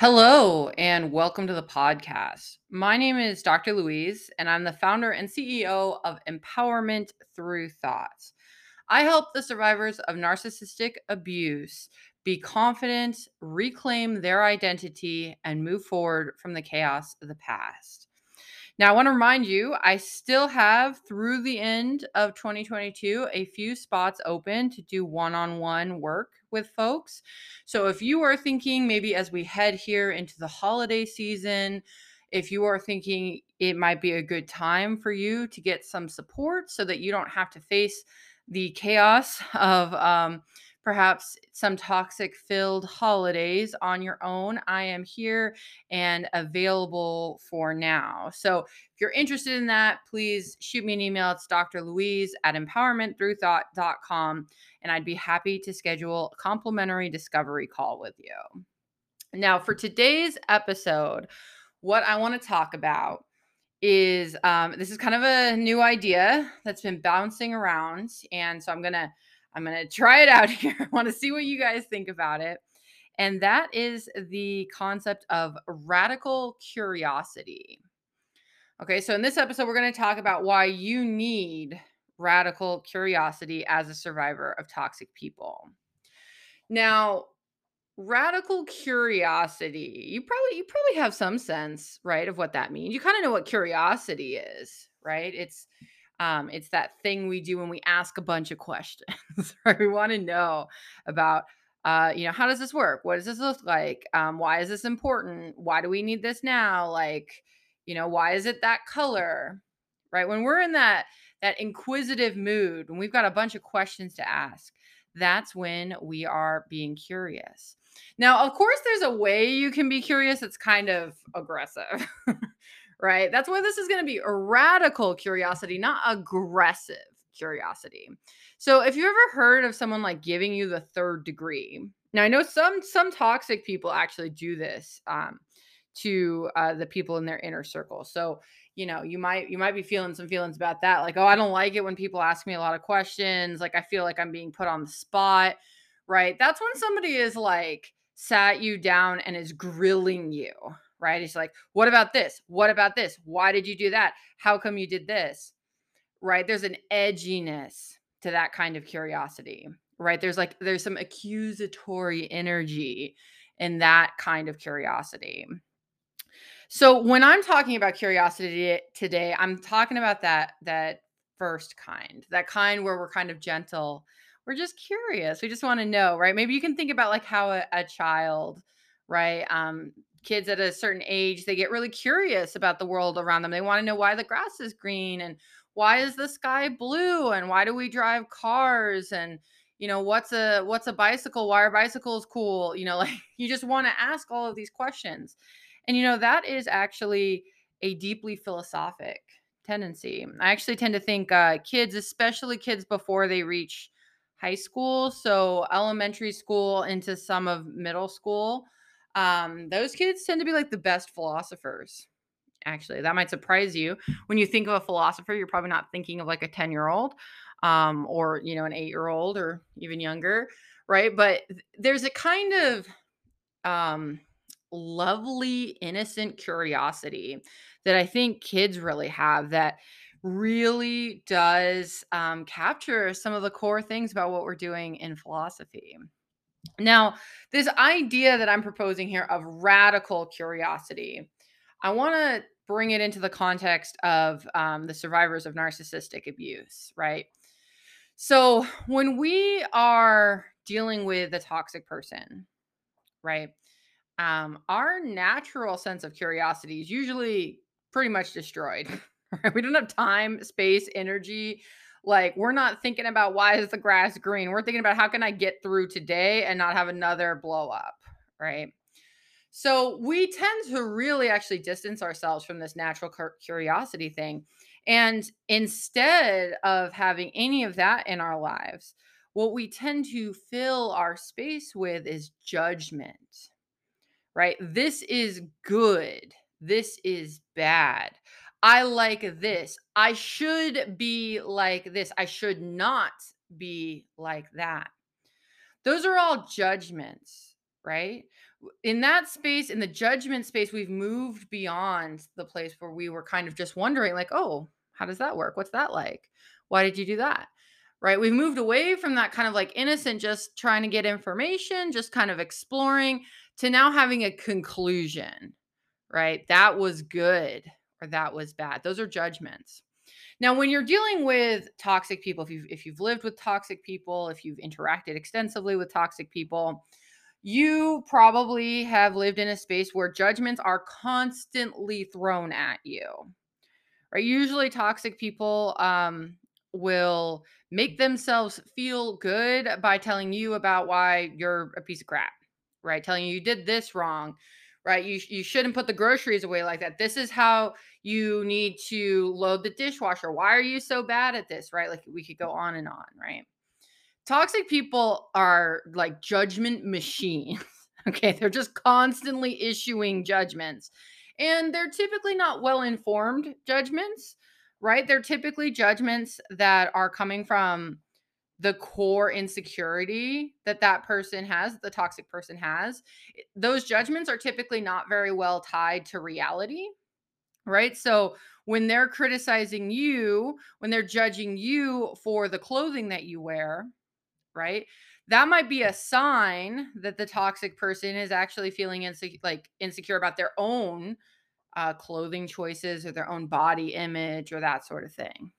Hello, and welcome to the podcast. My name is Dr. Louise, and I'm the founder and CEO of Empowerment Through Thoughts. I help the survivors of narcissistic abuse be confident, reclaim their identity, and move forward from the chaos of the past. Now, I want to remind you, I still have through the end of 2022 a few spots open to do one on one work with folks. So, if you are thinking maybe as we head here into the holiday season, if you are thinking it might be a good time for you to get some support so that you don't have to face the chaos of, um, perhaps some toxic filled holidays on your own, I am here and available for now. So if you're interested in that, please shoot me an email. It's Dr. Louise at empowermentthroughthought.com, and I'd be happy to schedule a complimentary discovery call with you. Now, for today's episode, what I want to talk about is um, this is kind of a new idea that's been bouncing around. And so I'm going to I'm going to try it out here. I want to see what you guys think about it. And that is the concept of radical curiosity. Okay, so in this episode, we're going to talk about why you need radical curiosity as a survivor of toxic people. Now, radical curiosity, you probably you probably have some sense, right, of what that means. You kind of know what curiosity is, right? It's um, it's that thing we do when we ask a bunch of questions, right? We want to know about, uh, you know, how does this work? What does this look like? Um, why is this important? Why do we need this now? Like, you know, why is it that color? Right? When we're in that that inquisitive mood, when we've got a bunch of questions to ask, that's when we are being curious. Now, of course, there's a way you can be curious. It's kind of aggressive, right? That's why this is going to be a radical curiosity, not aggressive curiosity. So, if you ever heard of someone like giving you the third degree, now I know some some toxic people actually do this um, to uh, the people in their inner circle. So, you know, you might you might be feeling some feelings about that, like, oh, I don't like it when people ask me a lot of questions. Like, I feel like I'm being put on the spot, right? That's when somebody is like sat you down and is grilling you right? It's like, what about this? What about this? Why did you do that? How come you did this? Right? There's an edginess to that kind of curiosity, right? There's like, there's some accusatory energy in that kind of curiosity. So when I'm talking about curiosity today, I'm talking about that that first kind, that kind where we're kind of gentle. We're just curious. We just want to know, right? Maybe you can think about like how a, a child, right, um, kids at a certain age they get really curious about the world around them. They want to know why the grass is green and why is the sky blue and why do we drive cars and you know what's a what's a bicycle? Why are bicycles cool? You know like you just want to ask all of these questions. And you know that is actually a deeply philosophic tendency. I actually tend to think uh, kids especially kids before they reach high school so elementary school into some of middle school um, those kids tend to be like the best philosophers. Actually, that might surprise you. When you think of a philosopher, you're probably not thinking of like a 10 year old um, or, you know, an eight year old or even younger, right? But there's a kind of um, lovely, innocent curiosity that I think kids really have that really does um, capture some of the core things about what we're doing in philosophy. Now, this idea that I'm proposing here of radical curiosity, I want to bring it into the context of um, the survivors of narcissistic abuse, right? So, when we are dealing with a toxic person, right, um, our natural sense of curiosity is usually pretty much destroyed. Right? We don't have time, space, energy like we're not thinking about why is the grass green. We're thinking about how can I get through today and not have another blow up, right? So we tend to really actually distance ourselves from this natural curiosity thing. And instead of having any of that in our lives, what we tend to fill our space with is judgment, right? This is good. This is bad. I like this. I should be like this. I should not be like that. Those are all judgments, right? in that space, in the judgment space, we've moved beyond the place where we were kind of just wondering, like, oh, how does that work? What's that like? Why did you do that? Right. We've moved away from that kind of like innocent, just trying to get information, just kind of exploring to now having a conclusion, right? That was good or that was bad. Those are judgments. Now, when you're dealing with toxic people, if you've if you've lived with toxic people, if you've interacted extensively with toxic people, you probably have lived in a space where judgments are constantly thrown at you. Right? Usually toxic people um, will make themselves feel good by telling you about why you're a piece of crap, right? Telling you you did this wrong, right? You, you shouldn't put the groceries away like that. This is how you need to load the dishwasher. Why are you so bad at this, right? Like we could go on and on, right? Toxic people are like judgment machines. okay. They're just constantly issuing judgments. And they're typically not well informed judgments, right? They're typically judgments that are coming from the core insecurity that that person has, the toxic person has. Those judgments are typically not very well tied to reality, right? So when they're criticizing you, when they're judging you for the clothing that you wear, right? That might be a sign that the toxic person is actually feeling insecure, like insecure about their own uh, clothing choices or their own body image or that sort of thing.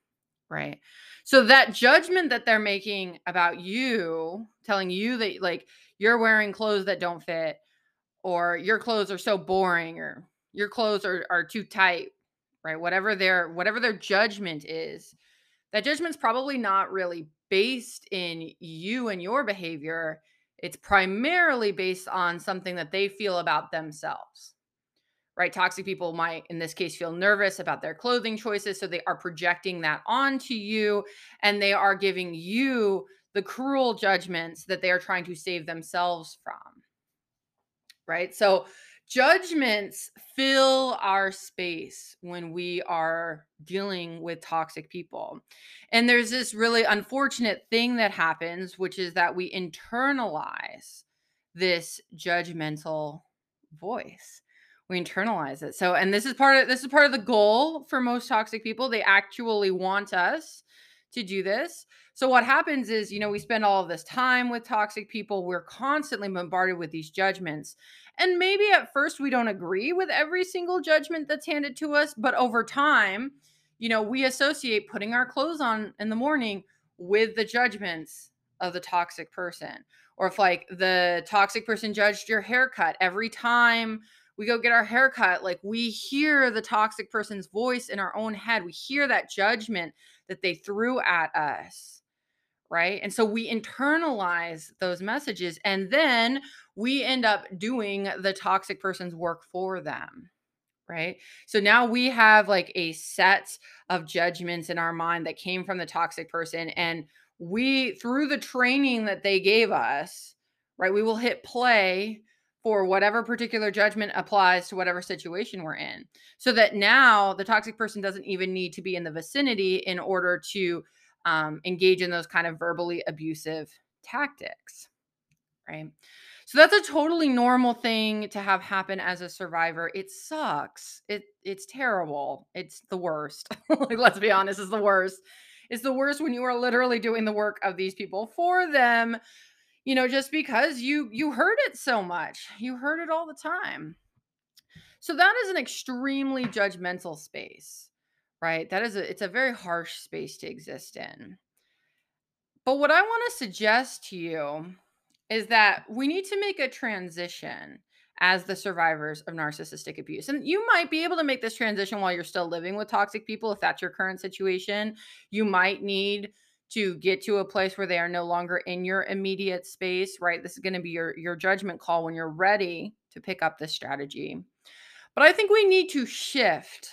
Right. So that judgment that they're making about you, telling you that like you're wearing clothes that don't fit, or your clothes are so boring, or your clothes are, are too tight, right? Whatever their whatever their judgment is, that judgment's probably not really based in you and your behavior. It's primarily based on something that they feel about themselves right? Toxic people might, in this case, feel nervous about their clothing choices. So they are projecting that onto you and they are giving you the cruel judgments that they are trying to save themselves from, right? So judgments fill our space when we are dealing with toxic people. And there's this really unfortunate thing that happens, which is that we internalize this judgmental voice we internalize it. So and this is part of this is part of the goal for most toxic people. They actually want us to do this. So what happens is you know we spend all of this time with toxic people. We're constantly bombarded with these judgments. And maybe at first we don't agree with every single judgment that's handed to us but over time you know we associate putting our clothes on in the morning with the judgments of the toxic person. Or if like the toxic person judged your haircut every time we go get our haircut like we hear the toxic person's voice in our own head. We hear that judgment that they threw at us right? And so we internalize those messages and then we end up doing the toxic person's work for them right? So now we have like a set of judgments in our mind that came from the toxic person and we through the training that they gave us right we will hit play for whatever particular judgment applies to whatever situation we're in. So that now the toxic person doesn't even need to be in the vicinity in order to um, engage in those kind of verbally abusive tactics. Right. So that's a totally normal thing to have happen as a survivor. It sucks. It it's terrible. It's the worst. like let's be honest, it's the worst. It's the worst when you are literally doing the work of these people for them you know just because you you heard it so much you heard it all the time so that is an extremely judgmental space right that is a it's a very harsh space to exist in but what i want to suggest to you is that we need to make a transition as the survivors of narcissistic abuse. And you might be able to make this transition while you're still living with toxic people if that's your current situation. You might need to get to a place where they are no longer in your immediate space, right? This is going to be your your judgment call when you're ready to pick up this strategy. But I think we need to shift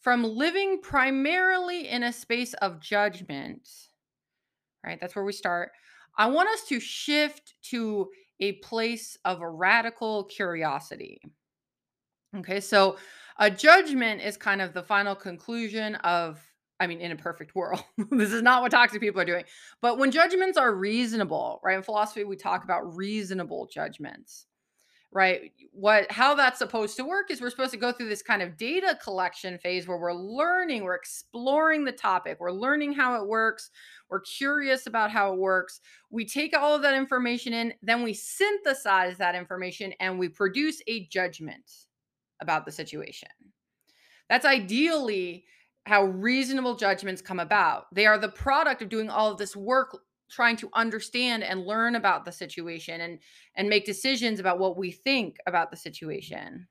from living primarily in a space of judgment, right? That's where we start. I want us to shift to a place of a radical curiosity. Okay, so a judgment is kind of the final conclusion of I mean, in a perfect world, this is not what toxic people are doing. But when judgments are reasonable, right? In philosophy, we talk about reasonable judgments, right what how that's supposed to work is we're supposed to go through this kind of data collection phase where we're learning we're exploring the topic we're learning how it works we're curious about how it works we take all of that information in then we synthesize that information and we produce a judgment about the situation that's ideally how reasonable judgments come about. They are the product of doing all of this work trying to understand and learn about the situation and and make decisions about what we think about the situation.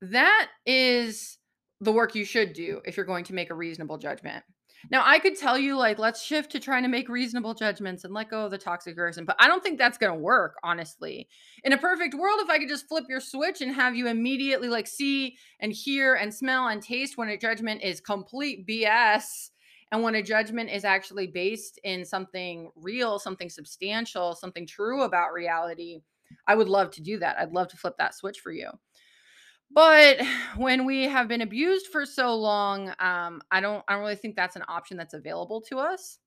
That is the work you should do if you're going to make a reasonable judgment now i could tell you like let's shift to trying to make reasonable judgments and let go of the toxic person but i don't think that's going to work honestly in a perfect world if i could just flip your switch and have you immediately like see and hear and smell and taste when a judgment is complete bs and when a judgment is actually based in something real, something substantial, something true about reality, I would love to do that. I'd love to flip that switch for you. But when we have been abused for so long, um, I don't I don't really think that's an option that's available to us.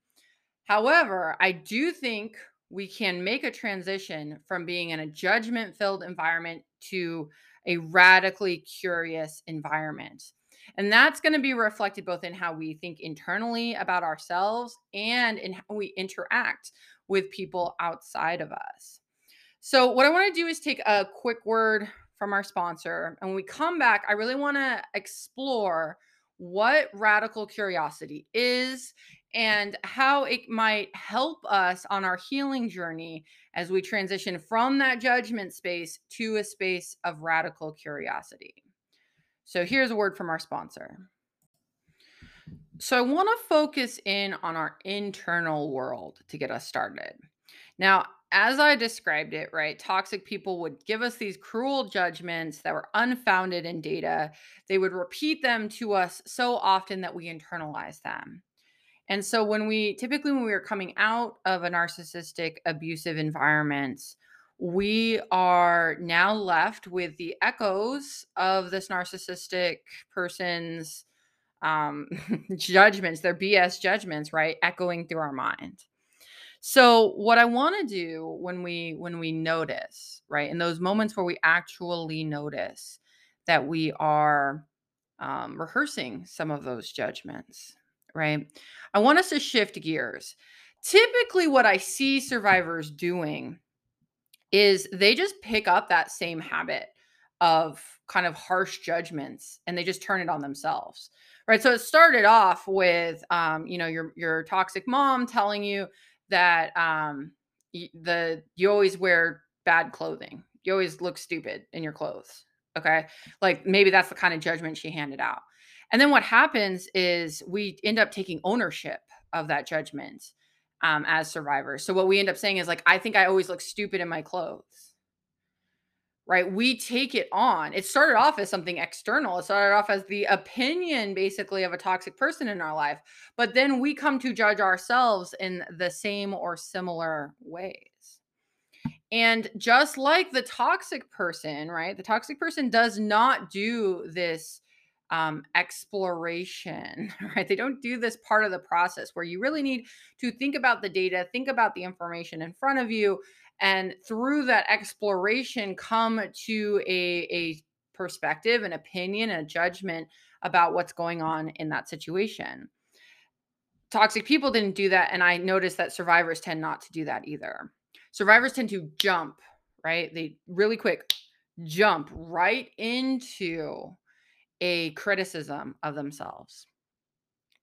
However, I do think we can make a transition from being in a judgment filled environment to a radically curious environment. And that's going to be reflected both in how we think internally about ourselves and in how we interact with people outside of us. So, what I want to do is take a quick word from our sponsor. And when we come back, I really want to explore what radical curiosity is and how it might help us on our healing journey as we transition from that judgment space to a space of radical curiosity. So here's a word from our sponsor. So I want to focus in on our internal world to get us started. Now, as I described it, right, toxic people would give us these cruel judgments that were unfounded in data. They would repeat them to us so often that we internalize them. And so when we typically when we are coming out of a narcissistic abusive environment, we are now left with the echoes of this narcissistic person's um, judgments, their BS judgments, right, echoing through our mind. So what I want to do when we when we notice, right, in those moments where we actually notice that we are um, rehearsing some of those judgments, right? I want us to shift gears. Typically, what I see survivors doing is they just pick up that same habit of kind of harsh judgments and they just turn it on themselves right so it started off with um, you know your your toxic mom telling you that um, the you always wear bad clothing you always look stupid in your clothes okay like maybe that's the kind of judgment she handed out and then what happens is we end up taking ownership of that judgment um, as survivors. So what we end up saying is like, I think I always look stupid in my clothes. Right. We take it on. It started off as something external. It started off as the opinion, basically, of a toxic person in our life. But then we come to judge ourselves in the same or similar ways. And just like the toxic person, right? The toxic person does not do this um, exploration, right? They don't do this part of the process where you really need to think about the data, think about the information in front of you, and through that exploration, come to a, a perspective, an opinion, a judgment about what's going on in that situation. Toxic people didn't do that. And I noticed that survivors tend not to do that either. Survivors tend to jump, right? They really quick jump right into a criticism of themselves.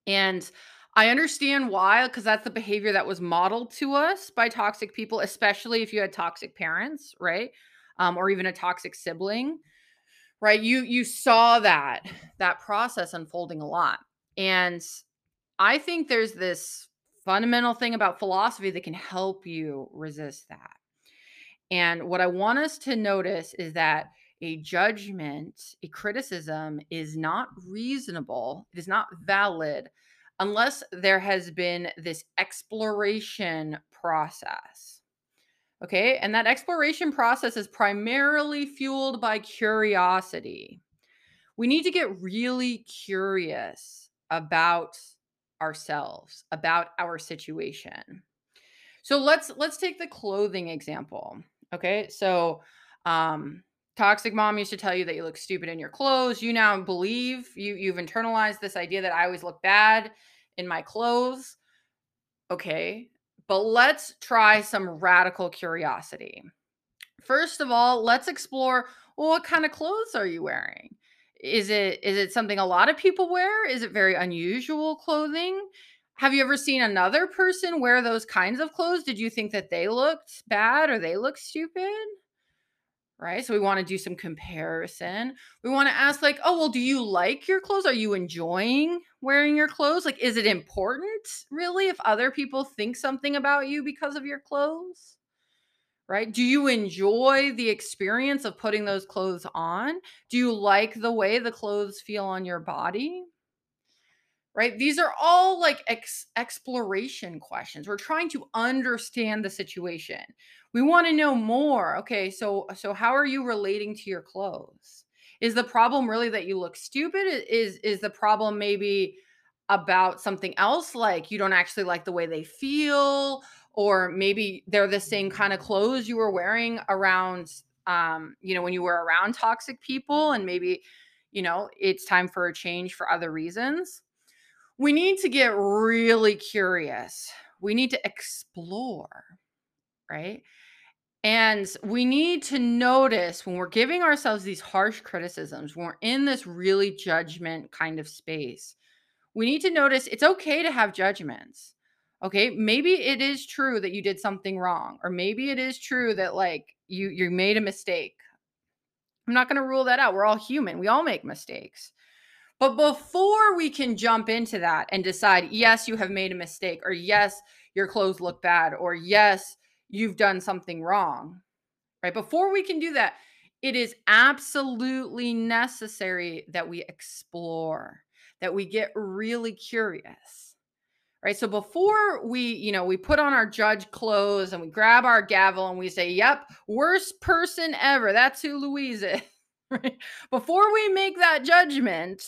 And I understand why, because that's the behavior that was modeled to us by toxic people, especially if you had toxic parents, right? Um, or even a toxic sibling, right? You you saw that that process unfolding a lot. And I think there's this fundamental thing about philosophy that can help you resist that. And what I want us to notice is that a judgment, a criticism is not reasonable, it is not valid unless there has been this exploration process. Okay, and that exploration process is primarily fueled by curiosity. We need to get really curious about ourselves, about our situation. So let's let's take the clothing example. Okay? So Um, toxic mom used to tell you that you look stupid in your clothes. You now believe you you've internalized this idea that I always look bad in my clothes. Okay. But let's try some radical curiosity. First of all, let's explore well, what kind of clothes are you wearing? Is it is it something a lot of people wear? Is it very unusual clothing? Have you ever seen another person wear those kinds of clothes? Did you think that they looked bad or they looked stupid? Right? So we want to do some comparison. We want to ask like, "Oh, well, do you like your clothes? Are you enjoying wearing your clothes? Like is it important really if other people think something about you because of your clothes?" Right? Do you enjoy the experience of putting those clothes on? Do you like the way the clothes feel on your body? Right? These are all like ex- exploration questions. We're trying to understand the situation. We want to know more. Okay, so so how are you relating to your clothes? Is the problem really that you look stupid? Is is the problem maybe about something else like you don't actually like the way they feel or maybe they're the same kind of clothes you were wearing around um you know when you were around toxic people and maybe you know it's time for a change for other reasons we need to get really curious. We need to explore, right? And we need to notice when we're giving ourselves these harsh criticisms, when we're in this really judgment kind of space, we need to notice it's okay to have judgments. Okay, maybe it is true that you did something wrong, or maybe it is true that like you you made a mistake. I'm not going to rule that out. We're all human. We all make mistakes. But before we can jump into that and decide, yes, you have made a mistake, or yes, your clothes look bad, or yes, you've done something wrong, right? Before we can do that, it is absolutely necessary that we explore, that we get really curious. Right. So before we, you know, we put on our judge clothes and we grab our gavel and we say, Yep, worst person ever. That's who Louise is. Right. Before we make that judgment,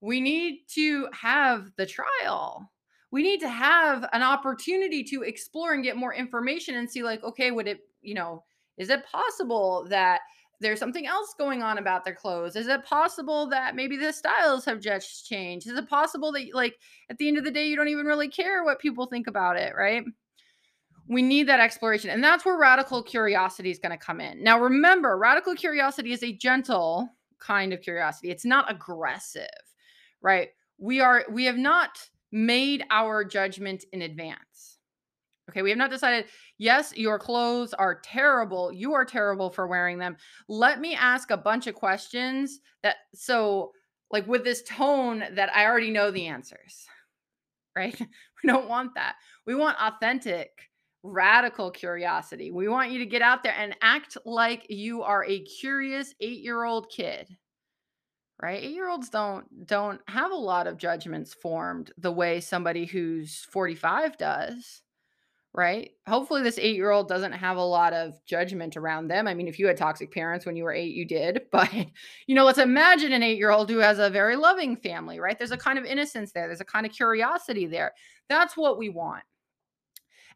we need to have the trial. We need to have an opportunity to explore and get more information and see, like, okay, would it, you know, is it possible that there's something else going on about their clothes? Is it possible that maybe the styles have just changed? Is it possible that, like, at the end of the day, you don't even really care what people think about it, right? We need that exploration. And that's where radical curiosity is going to come in. Now, remember, radical curiosity is a gentle kind of curiosity, it's not aggressive right? We are we have not made our judgment in advance. Okay, we have not decided, yes, your clothes are terrible. You are terrible for wearing them. Let me ask a bunch of questions that so like with this tone that I already know the answers. Right? We don't want that. We want authentic, radical curiosity. We want you to get out there and act like you are a curious 8-year-old kid right? 8-year-olds don't don't have a lot of judgments formed the way somebody who's 45 does right? Hopefully this 8-year-old doesn't have a lot of judgment around them. I mean if you had toxic parents when you were 8 you did but you know let's imagine an 8-year-old who has a very loving family right? There's a kind of innocence there. There's a kind of curiosity there. That's what we want.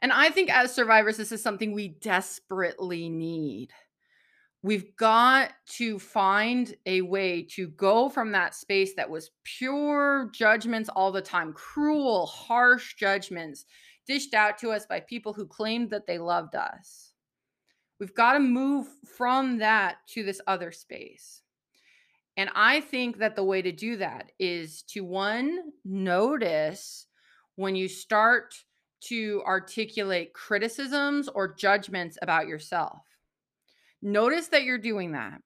And i think as survivors this is something we desperately need We've got to find a way to go from that space that was pure judgments all the time, cruel, harsh judgments dished out to us by people who claimed that they loved us. We've got to move from that to this other space. And I think that the way to do that is to one, notice when you start to articulate criticisms or judgments about yourself Notice that you're doing that.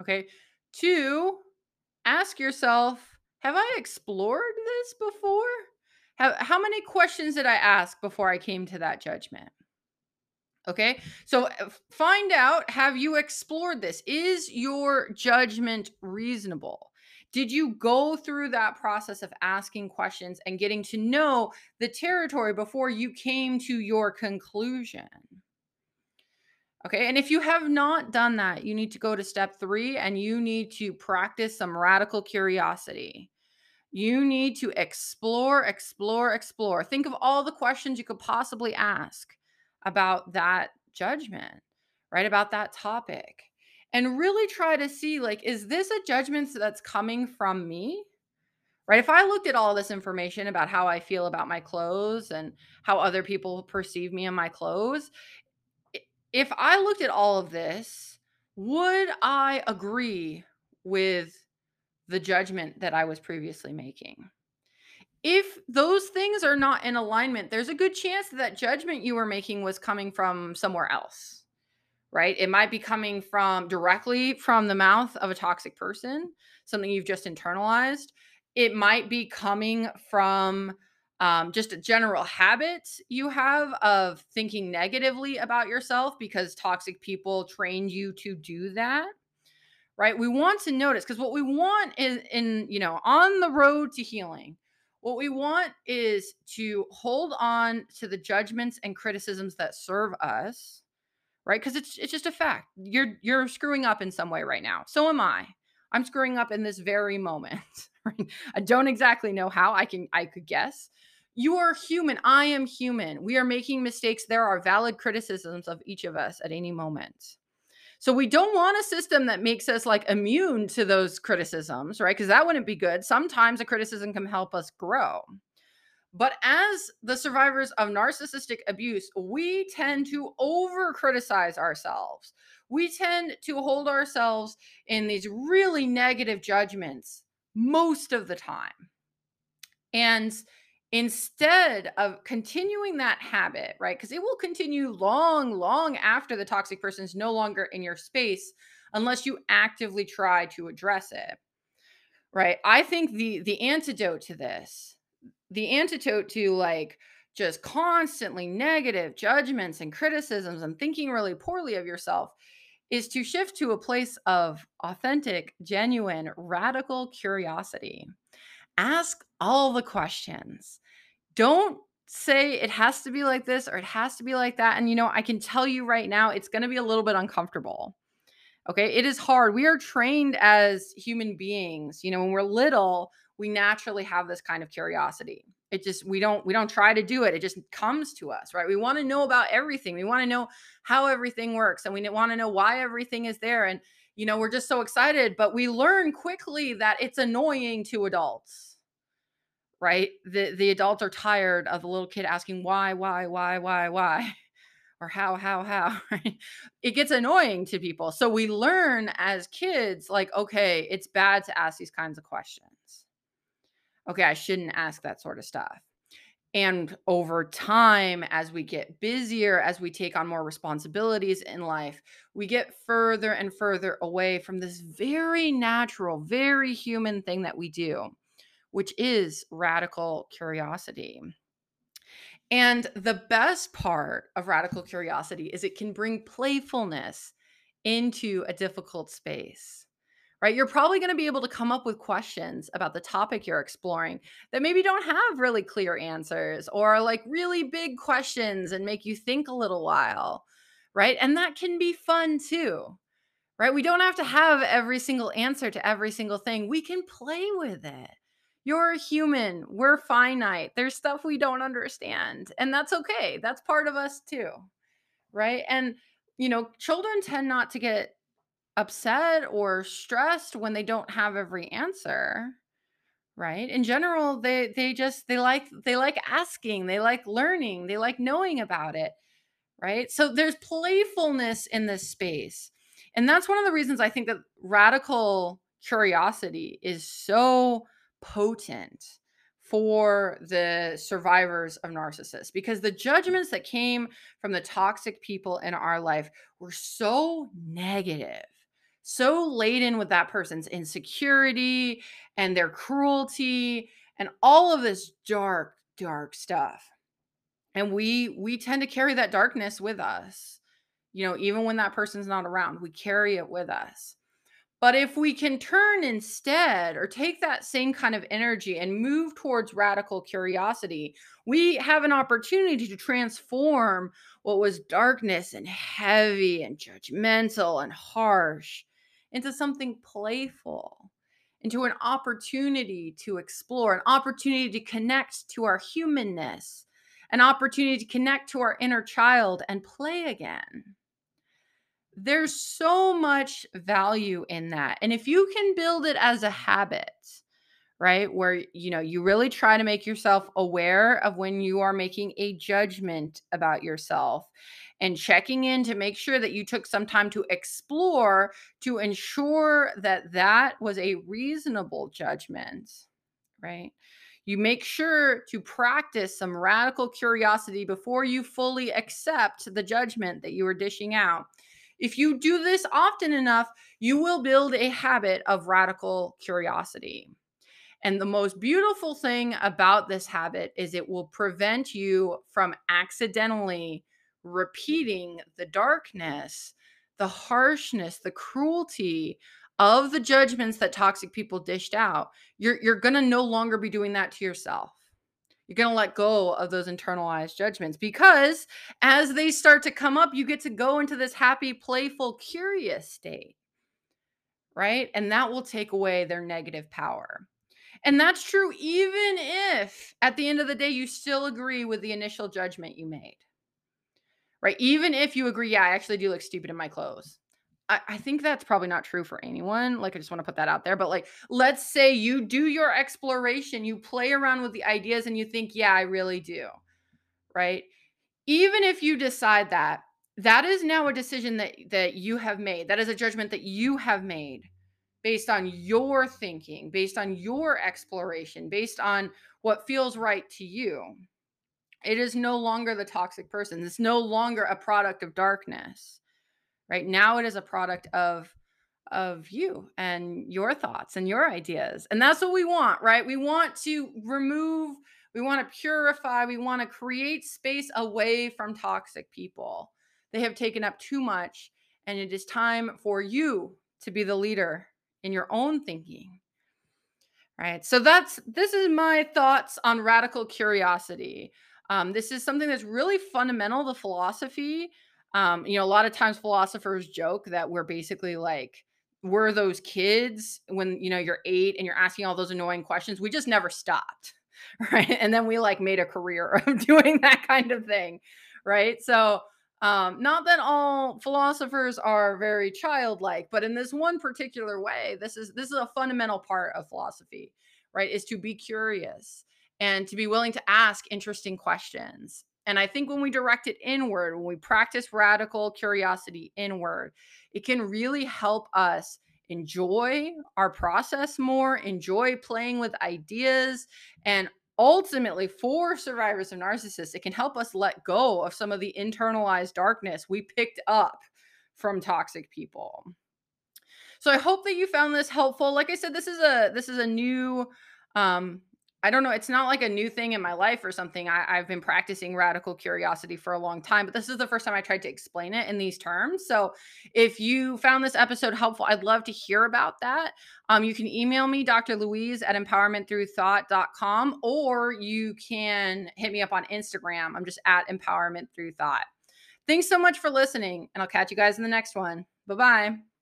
Okay. Two, ask yourself, have I explored this before? How, how many questions did I ask before I came to that judgment? Okay. So uh, find out have you explored this? Is your judgment reasonable? Did you go through that process of asking questions and getting to know the territory before you came to your conclusion? Okay. And if you have not done that, you need to go to step three and you need to practice some radical curiosity. You need to explore, explore, explore. Think of all the questions you could possibly ask about that judgment, right, about that topic and really try to see like, is this a judgment that's coming from me? Right? If I looked at all this information about how I feel about my clothes and how other people perceive me in my clothes, if I looked at all of this, would I agree with the judgment that I was previously making? If those things are not in alignment, there's a good chance that, that judgment you were making was coming from somewhere else. Right? It might be coming from directly from the mouth of a toxic person, something you've just internalized. It might be coming from um, just a general habit you have of thinking negatively about yourself because toxic people trained you to do that right? We want to notice because what we want is in you know on the road to healing what we want is to hold on to the judgments and criticisms that serve us right? Because it's it's just a fact. You're you're screwing up in some way right now. So am i. I'm screwing up in this very moment i don't exactly know how. I can i could guess you are human i am human we are making mistakes there are valid criticisms of each of us at any moment so we don't want a system that makes us like immune to those criticisms, right? Because that wouldn't be good. Sometimes a criticism can help us grow. But as the survivors of narcissistic abuse, we tend to over criticize ourselves. We tend to hold ourselves in these really negative judgments most of the time. And instead of continuing that habit, right? Because it will continue long, long after the toxic person is no longer in your space unless you actively try to address it. Right? I think the the antidote to this, the antidote to like just constantly negative judgments and criticisms and thinking really poorly of yourself is to shift to a place of authentic, genuine, radical curiosity. Ask all the questions don't say it has to be like this or it has to be like that. And, you know, I can tell you right now, it's going to be a little bit uncomfortable. Okay. It is hard. We are trained as human beings. You know, when we're little, we naturally have this kind of curiosity. It just, we don't, we don't try to do it. It just comes to us, right? We want to know about everything. We want to know how everything works and we want to know why everything is there. And, you know, we're just so excited, but we learn quickly that it's annoying to adults right? The the adults are tired of the little kid asking why, why, why, why, why, or how, how, how. Right? It gets annoying to people. So we learn as kids, like, okay, it's bad to ask these kinds of questions. Okay, I shouldn't ask that sort of stuff. And over time, as we get busier, as we take on more responsibilities in life, we get further and further away from this very natural, very human thing that we do which is radical curiosity. And the best part of radical curiosity is it can bring playfulness into a difficult space. Right? You're probably going to be able to come up with questions about the topic you're exploring that maybe don't have really clear answers or like really big questions and make you think a little while. Right? And that can be fun too. Right? We don't have to have every single answer to every single thing. We can play with it. You're human. We're finite. There's stuff we don't understand. And that's okay. That's part of us too. Right. And, you know, children tend not to get upset or stressed when they don't have every answer right in general they they just they like they like asking they like learning they like knowing about it right so there's playfulness in this space and that's one of the reasons i think that radical curiosity is so potent for the survivors of narcissists because the mm. judgments that came from the toxic people in our life were so negative, so laden with that person's insecurity and their cruelty and all of this dark, dark stuff. And we we tend to carry that darkness with us. You know, even when that person's not around, we carry it with us. But if we can turn instead or take that same kind of energy and move towards radical curiosity, we have an opportunity to transform what was darkness and heavy and judgmental and harsh into something playful, into an opportunity to explore, an opportunity to connect to our humanness, an opportunity to connect to our inner child and play again there's so much value in that. And if you can build it as a habit, right? Where you know, you really try to make yourself aware of when you are making a judgment about yourself and checking in to make sure that you took some time to explore to ensure that that was a reasonable judgment, right? You make sure to practice some radical curiosity before you fully accept the judgment that you are dishing out. If you do this often enough, you will build a habit of radical curiosity. And the most beautiful thing about this habit is it will prevent you from accidentally repeating the darkness, the harshness, the cruelty of the judgments that toxic people dished out. You're you're going to no longer be doing that to yourself. You're going to let go of those internalized judgments because as they start to come up, you get to go into this happy, playful, curious state. Right? And that will take away their negative power. And that's true even if at the end of the day you still agree with the initial judgment you made. Right? Even if you agree, yeah, I actually do look stupid in my clothes. I, I think that's probably not true for anyone. Like, I just want to put that out there. But, like, let's say you do your exploration, you play around with the ideas, and you think, yeah, I really do. Right? Even if you decide that, that is now a decision that that you have made. That is a judgment that you have made based on your thinking, based on your exploration, based on what feels right to you. It is no longer the toxic person. It's no longer a product of darkness. Right? Now it is a product of of you and your thoughts and your ideas. And that's what we want, right? We want to remove, we want to purify, we want to create space away from toxic people. They have taken up too much and it is time for you to be the leader in your own thinking. Right. So that's this is my thoughts on radical curiosity. Um, this is something that's really fundamental to philosophy. Um, you know, a lot of times philosophers joke that we're basically like we're those kids when you know you're eight and you're asking all those annoying questions. We just never stopped, right? And then we like made a career of doing that kind of thing, right? So um, not that all philosophers are very childlike, but in this one particular way, this is this is a fundamental part of philosophy, right? Is to be curious and to be willing to ask interesting questions. And I think when we direct it inward, when we practice radical curiosity inward, it can really help us enjoy our process more, enjoy playing with ideas, and ultimately for survivors of narcissists it can help us let go of some of the internalized darkness we picked up from toxic people. So i hope that you found this helpful. Like i said this is a this is a new um I don't know. It's not like a new thing in my life or something. I, have been practicing radical curiosity for a long time, but this is the first time I tried to explain it in these terms. So if you found this episode helpful, I'd love to hear about that. Um, you can email me, Dr. Louise at empowermentthroughthought.com, or you can hit me up on Instagram. I'm just at empowerment through thought. Thanks so much for listening, and I'll catch you guys in the next one. Bye bye.